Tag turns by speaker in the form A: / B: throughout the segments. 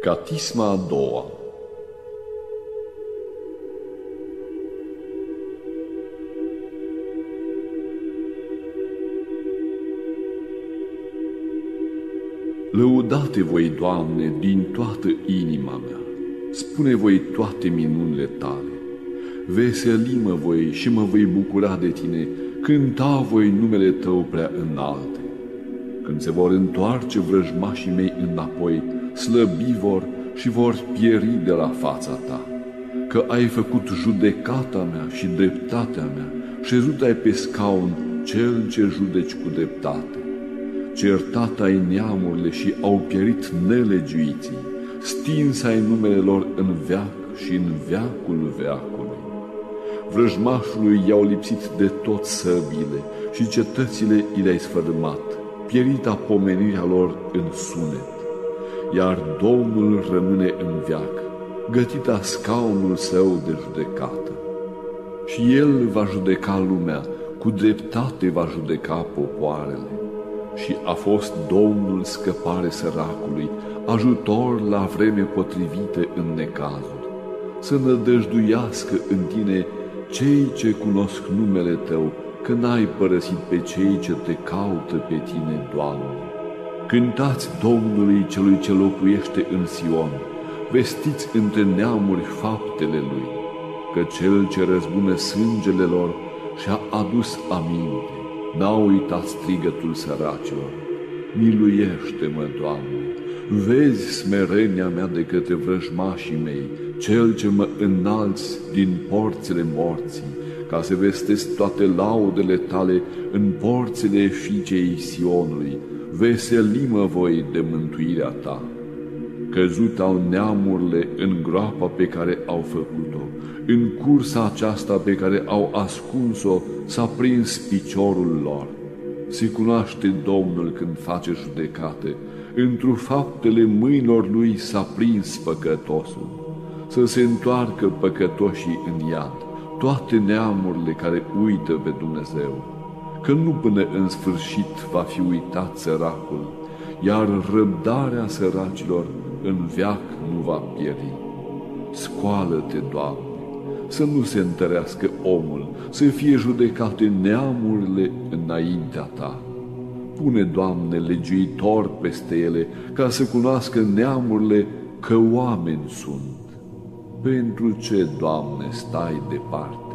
A: Catisma a doua Lăudate voi, Doamne, din toată inima mea, spune voi toate minunile tale. Veselimă voi și mă voi bucura de tine, cânta voi numele tău prea înalte. Când se vor întoarce vrăjmașii mei înapoi, slăbi vor și vor pieri de la fața ta. Că ai făcut judecata mea și dreptatea mea, șezut ai pe scaun cel ce judeci cu dreptate. Certat ai neamurile și au pierit nelegiuiții, stins ai numele lor în veac și în veacul veacului. Vrăjmașului i-au lipsit de tot săbile și cetățile i le-ai sfărâmat, pierita pomenirea lor în sunet iar Domnul rămâne în viac, gătita scaunul său de judecată. Și El va judeca lumea, cu dreptate va judeca popoarele. Și a fost Domnul scăpare săracului, ajutor la vreme potrivită în necazuri. Să nădăjduiască în tine cei ce cunosc numele Tău, că n-ai părăsit pe cei ce te caută pe tine, Doamne. Cântați Domnului celui ce locuiește în Sion, vestiți între neamuri faptele Lui, că Cel ce răzbună sângele lor și-a adus aminte, n-a uitat strigătul săracilor. Miluiește-mă, Doamne, vezi smerenia mea de către vrăjmașii mei, Cel ce mă înalți din porțile morții, ca să vestesc toate laudele tale în porțile fiicei Sionului, veselimă voi de mântuirea ta. Căzut au neamurile în groapa pe care au făcut-o, în cursa aceasta pe care au ascuns-o s-a prins piciorul lor. Se cunoaște Domnul când face judecate, într-o faptele mâinilor lui s-a prins păcătosul. Să se întoarcă păcătoșii în iad, toate neamurile care uită pe Dumnezeu că nu până în sfârșit va fi uitat săracul, iar răbdarea săracilor în veac nu va pieri. Scoală-te, Doamne, să nu se întărească omul, să fie judecate neamurile înaintea Ta. Pune, Doamne, legiuitor peste ele, ca să cunoască neamurile că oameni sunt. Pentru ce, Doamne, stai departe?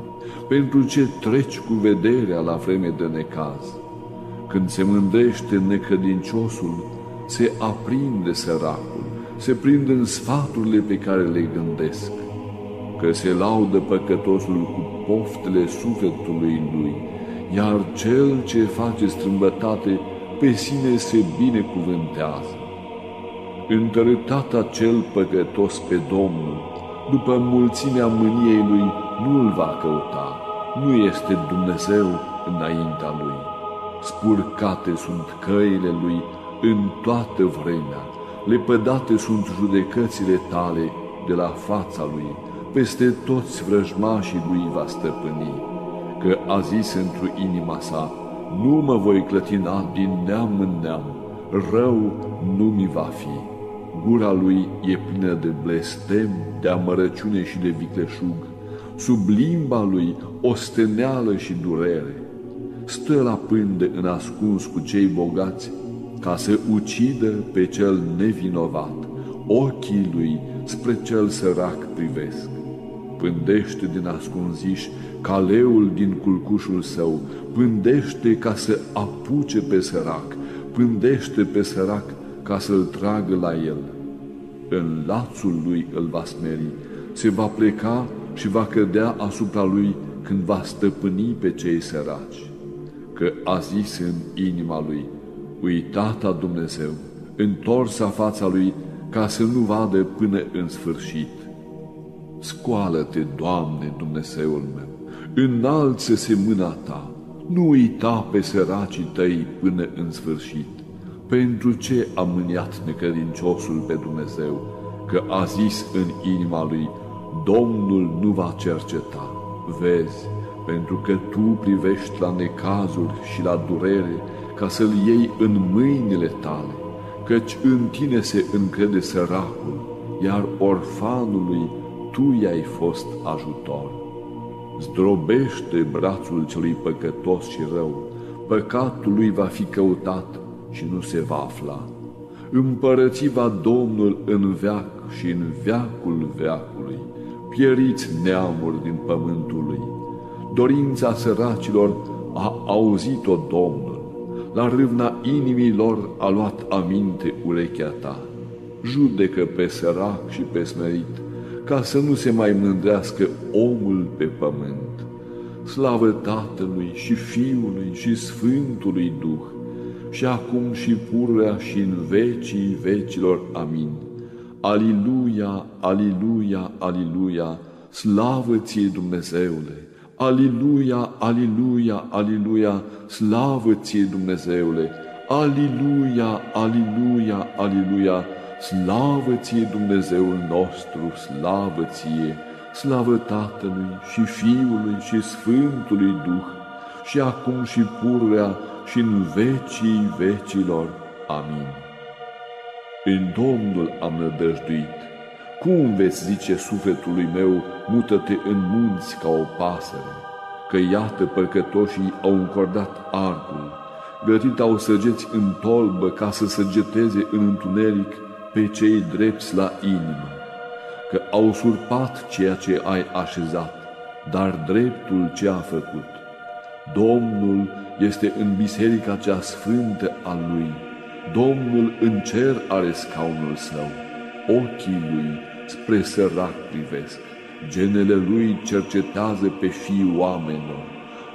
A: Pentru ce treci cu vederea la vreme de necaz. Când se mândrește necădinciosul, se aprinde săracul, se prind în sfaturile pe care le gândesc, că se laudă păcătosul cu poftele sufletului lui, iar cel ce face strâmbătate pe sine se binecuvântează. Întărâtat acel păcătos pe Domnul, după mulțimea mâniei lui, nu îl va căuta, nu este Dumnezeu înaintea lui. Spurcate sunt căile lui în toată vremea, lepădate sunt judecățile tale de la fața lui, peste toți vrăjmașii lui va stăpâni, că a zis într inima sa, nu mă voi clătina din neam în neam, rău nu mi va fi. Gura lui e plină de blestem, de amărăciune și de vicleșug, sub limba lui osteneală și durere. Stă la pânde în ascuns cu cei bogați, ca să ucidă pe cel nevinovat. Ochii lui spre cel sărac privesc. Pândește din ascunziș caleul din culcușul său, pândește ca să apuce pe sărac, pândește pe sărac ca să-l tragă la el. În lațul lui îl va smeri, se va pleca și va cădea asupra lui când va stăpâni pe cei săraci. Că a zis în inima lui, uitata Dumnezeu, întorsa fața lui ca să nu vadă până în sfârșit. Scoală-te, Doamne, Dumnezeul meu, înalță-se mâna ta, nu uita pe săracii tăi până în sfârșit. Pentru ce a mâniat necădinciosul pe Dumnezeu, că a zis în inima lui, Domnul nu va cerceta, vezi, pentru că tu privești la necazuri și la durere ca să-l iei în mâinile tale, căci în tine se încrede săracul iar orfanului tu i-ai fost ajutor. Zdrobește brațul celui păcătos și rău, păcatul lui va fi căutat și nu se va afla. Împărățiva Domnul în veac și în veacul veacului, pieriți neamuri din pământul lui. Dorința săracilor a auzit-o Domnul, la râvna inimilor a luat aminte urechea ta. Judecă pe sărac și pe smerit, ca să nu se mai mândrească omul pe pământ. Slavă Tatălui și Fiului și Sfântului Duh, și acum și pururea și în vecii vecilor. Amin. Aliluia, aliluia, aliluia, slavă ție Dumnezeule! Aliluia, aliluia, aliluia, slavă ție Dumnezeule! Aliluia, aliluia, aliluia, slavă ție Dumnezeul nostru, slavă ție, slavă Tatălui și Fiului și Sfântului Duh, și acum și pururea și în vecii vecilor. Amin. În Domnul am nădăjduit. Cum veți zice sufletului meu, mută-te în munți ca o pasăre? Că iată păcătoșii au încordat arcul, gătit au săgeți în tolbă ca să săgeteze în întuneric pe cei drepți la inimă, că au surpat ceea ce ai așezat, dar dreptul ce a făcut. Domnul este în biserica cea sfântă a lui, Domnul în cer are scaunul său, ochii lui spre sărac privesc, genele lui cercetează pe fii oamenilor,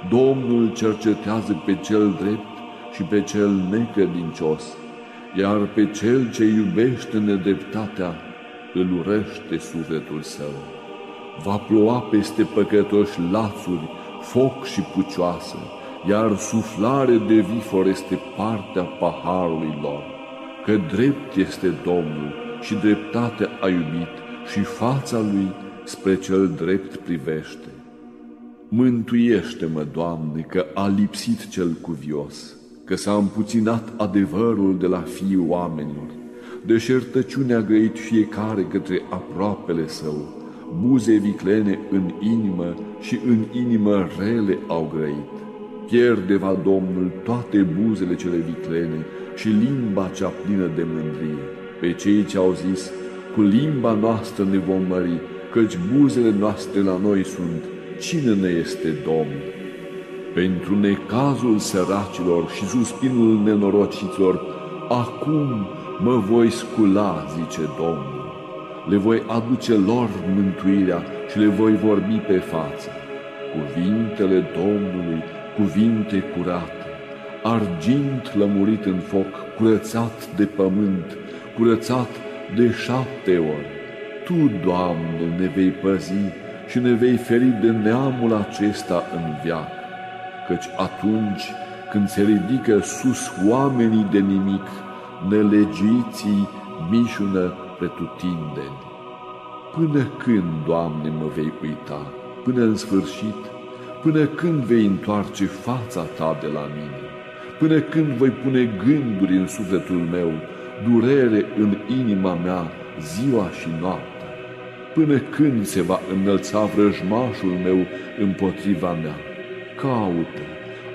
A: Domnul cercetează pe cel drept și pe cel necredincios, iar pe cel ce iubește nedreptatea îl urăște sufletul său. Va ploua peste păcătoși lațuri, foc și pucioasă, iar suflare de vifor este partea paharului lor, că drept este Domnul și dreptatea a iubit și fața lui spre cel drept privește. Mântuiește-mă, Doamne, că a lipsit cel cuvios, că s-a împuținat adevărul de la fiii oamenilor, deșertăciunea a grăit fiecare către aproapele său, buze viclene în inimă și în inimă rele au grăit. Pierde va Domnul toate buzele cele viclene și limba cea plină de mândrie. Pe cei ce au zis, cu limba noastră ne vom mări, căci buzele noastre la noi sunt, cine ne este Domn? Pentru necazul săracilor și suspinul nenorociților, acum mă voi scula, zice Domnul. Le voi aduce lor mântuirea și le voi vorbi pe față. Cuvintele Domnului cuvinte curate, argint lămurit în foc, curățat de pământ, curățat de șapte ori. Tu, Doamne, ne vei păzi și ne vei feri de neamul acesta în viață, căci atunci când se ridică sus oamenii de nimic, nelegiții mișună pretutindeni. Până când, Doamne, mă vei uita? Până în sfârșit? Până când vei întoarce fața ta de la mine? Până când voi pune gânduri în sufletul meu, durere în inima mea, ziua și noaptea? Până când se va înălța vrăjmașul meu împotriva mea? Caută,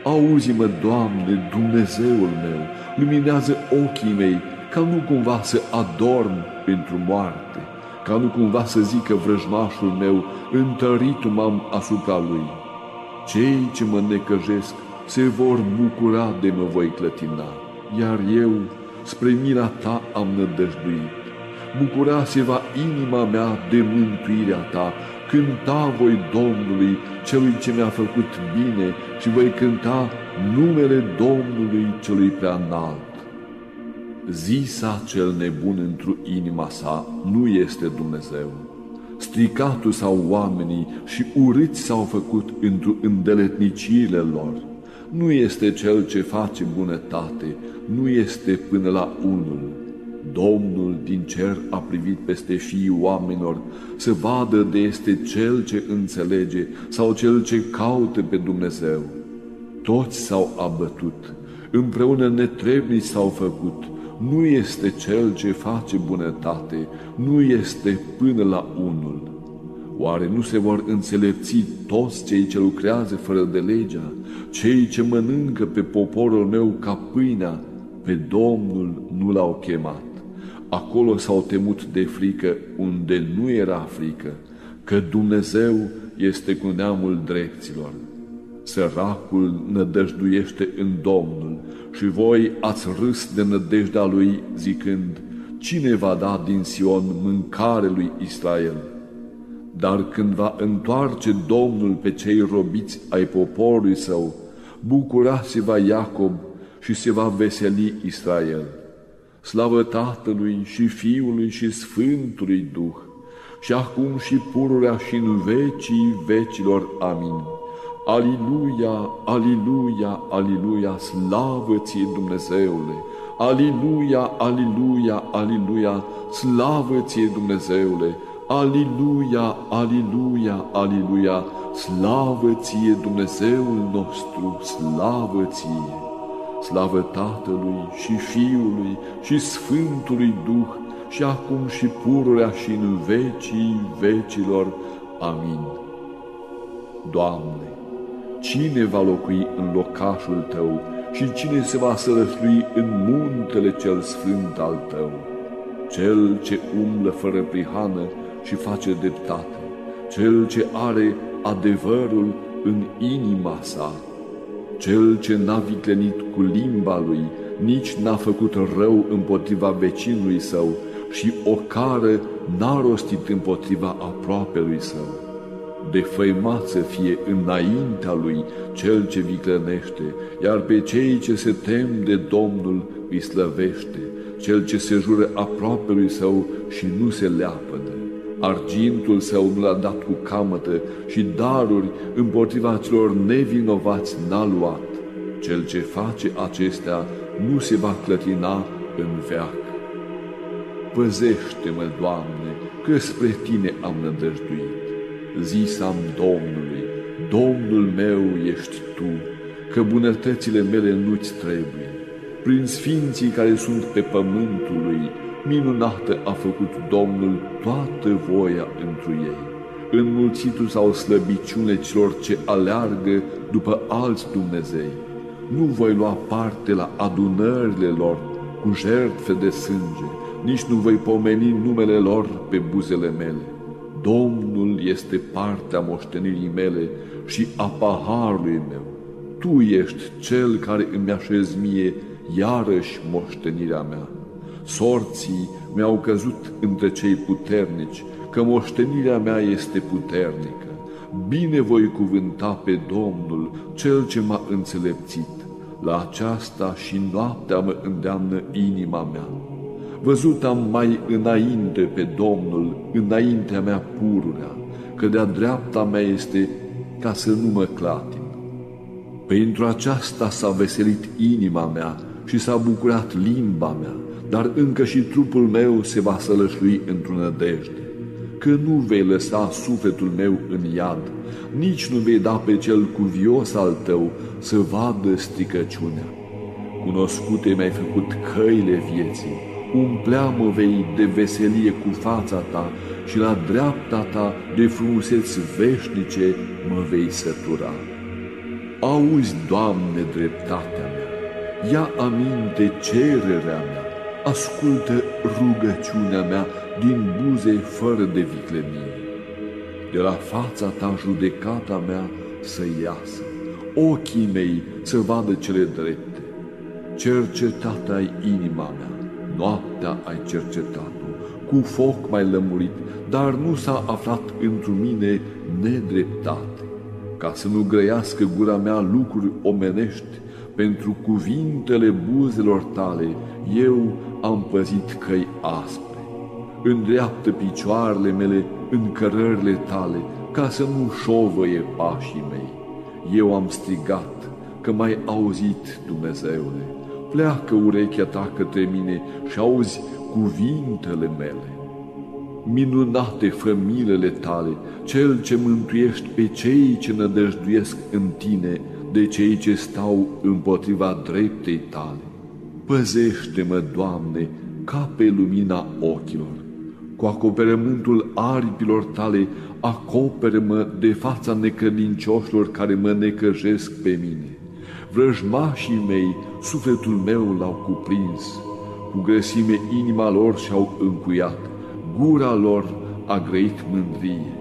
A: auzi-mă, Doamne, Dumnezeul meu, luminează ochii mei, ca nu cumva să adorm pentru moarte, ca nu cumva să zică vrăjmașul meu, întărit m-am asupra lui cei ce mă necăjesc se vor bucura de mă voi clătina, iar eu spre mila ta am nădăjduit. Bucura se va inima mea de mântuirea ta, cânta voi Domnului, celui ce mi-a făcut bine și voi cânta numele Domnului celui prea înalt. Zisa cel nebun într-o inima sa nu este Dumnezeu stricatul sau oamenii și urâți s-au făcut într îndeletniciile lor. Nu este cel ce face bunătate, nu este până la unul. Domnul din cer a privit peste fiii oamenilor să vadă de este cel ce înțelege sau cel ce caută pe Dumnezeu. Toți s-au abătut, împreună netrebnici s-au făcut, nu este cel ce face bunătate, nu este până la unul. Oare nu se vor înțelepți toți cei ce lucrează fără de legea, cei ce mănâncă pe poporul meu ca pâinea, pe Domnul nu l-au chemat. Acolo s-au temut de frică unde nu era frică, că Dumnezeu este cu neamul dreptilor. Săracul nădăjduiește în Domnul și voi ați râs de nădejdea lui zicând, cine va da din Sion mâncare lui Israel? Dar când va întoarce Domnul pe cei robiți ai poporului său, bucura se va Iacob și se va veseli Israel. Slavă Tatălui și Fiului și Sfântului Duh, și acum și pururea și în vecii vecilor. Amin. Aliluia, aliluia, aliluia, slavă ție Dumnezeule! Aliluia, aliluia, aliluia, slavă ție Dumnezeule! Aliluia, aliluia, aliluia, slavă ție Dumnezeul nostru, slavă ție! Slavă Tatălui și Fiului și Sfântului Duh, și acum și pururea și în vecii vecilor. Amin. Doamne, cine va locui în locașul Tău și cine se va sălășlui în muntele cel sfânt al Tău? Cel ce umblă fără prihană și face dreptate, cel ce are adevărul în inima sa, cel ce n-a viclenit cu limba lui, nici n-a făcut rău împotriva vecinului său, și o care n-a rostit împotriva aproapelui său. Defăimat să fie înaintea lui cel ce viclănește, iar pe cei ce se tem de Domnul îi slăvește, cel ce se jură aproapelui său și nu se leapădă. Argintul său nu l-a dat cu camătă și daruri împotriva celor nevinovați n-a luat. Cel ce face acestea nu se va clătina în veac. Păzește-mă, Doamne, că spre Tine am nădăjduit. Zisam Domnului, Domnul meu ești Tu, că bunătățile mele nu-ți trebuie. Prin sfinții care sunt pe pământul lui, minunată a făcut Domnul toată voia întru ei. Înmulțitul sau slăbiciune celor ce aleargă după alți Dumnezei. Nu voi lua parte la adunările lor cu jertfe de sânge, nici nu voi pomeni numele lor pe buzele mele. Domnul este partea moștenirii mele și a paharului meu. Tu ești cel care îmi așezi mie iarăși moștenirea mea. Sorții mi-au căzut între cei puternici, că moștenirea mea este puternică. Bine voi cuvânta pe Domnul, cel ce m-a înțelepțit. La aceasta și noaptea mă îndeamnă inima mea. Văzut am mai înainte pe Domnul, înaintea mea pururea, că de-a dreapta mea este ca să nu mă clatin. Pentru aceasta s-a veselit inima mea și s-a bucurat limba mea, dar încă și trupul meu se va sălășlui într-o nădejde, că nu vei lăsa sufletul meu în iad, nici nu vei da pe cel cuvios al tău să vadă stricăciunea. Cunoscute mi-ai făcut căile vieții, umpleamă vei de veselie cu fața ta și la dreapta ta de frumuseți veșnice mă vei sătura. Auzi, Doamne, dreptatea mea, ia aminte cererea mea, ascultă rugăciunea mea din buze fără de viclenie. De la fața ta judecata mea să iasă, ochii mei să vadă cele drepte, cercetată ai inima mea, Noaptea ai cercetat-o, cu foc mai lămurit, dar nu s-a aflat într mine nedreptate, ca să nu grăiască gura mea lucruri omenești, pentru cuvintele buzelor tale, eu am păzit căi aspre. Îndreaptă picioarele mele în cărările tale, ca să nu șovăie pașii mei. Eu am strigat că m-ai auzit, Dumnezeule pleacă urechea ta către mine și auzi cuvintele mele. Minunate fămilele tale, cel ce mântuiești pe cei ce nădăjduiesc în tine, de cei ce stau împotriva dreptei tale. Păzește-mă, Doamne, ca pe lumina ochilor. Cu acoperământul aripilor tale, acoperă-mă de fața necredincioșilor care mă necăjesc pe mine. Vrăjmașii mei, sufletul meu l-au cuprins, cu grăsime inima lor și-au încuiat, gura lor a grăit mândrie.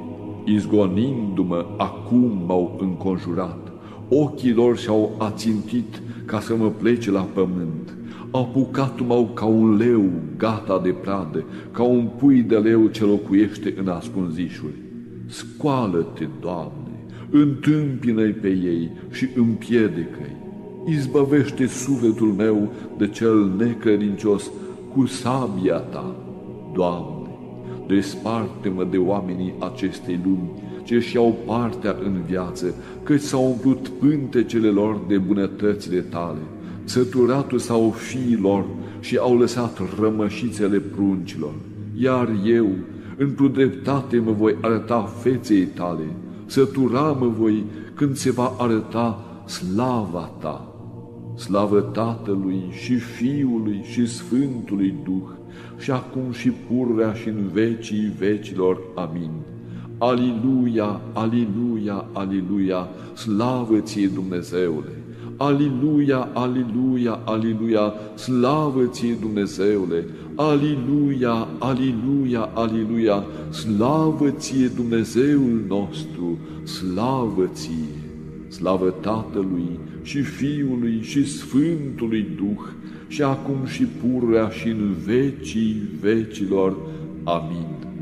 A: Izgonindu-mă, acum m-au înconjurat, ochii lor și-au ațintit ca să mă plece la pământ. Apucat-mă ca un leu gata de pradă, ca un pui de leu ce locuiește în ascunzișuri. Scoală-te, Doamne, întâmpină-i pe ei și împiedică-i. Izbăvește sufletul meu de cel necărincios cu sabia ta, Doamne. Desparte-mă de oamenii acestei lumi ce și au partea în viață, căci s-au umplut pântecele lor de bunătățile tale. Săturatul sau fiilor și au lăsat rămășițele pruncilor. Iar eu, într-o dreptate, mă voi arăta feței tale, sătura-mă voi când se va arăta slava ta. Slavă Tatălui și Fiului și Sfântului Duh, și acum și purrea și în vecii vecilor. Amin. Aliluia, aliluia, aliluia, slavă ție Dumnezeule! Aliluia, aliluia, aliluia, slavă ție Dumnezeule! Aliluia, aliluia, aliluia, slavă ție Dumnezeul nostru, slavă ție! Slavă Tatălui și Fiului și Sfântului Duh, și acum și pururea și în vecii vecilor. Amin.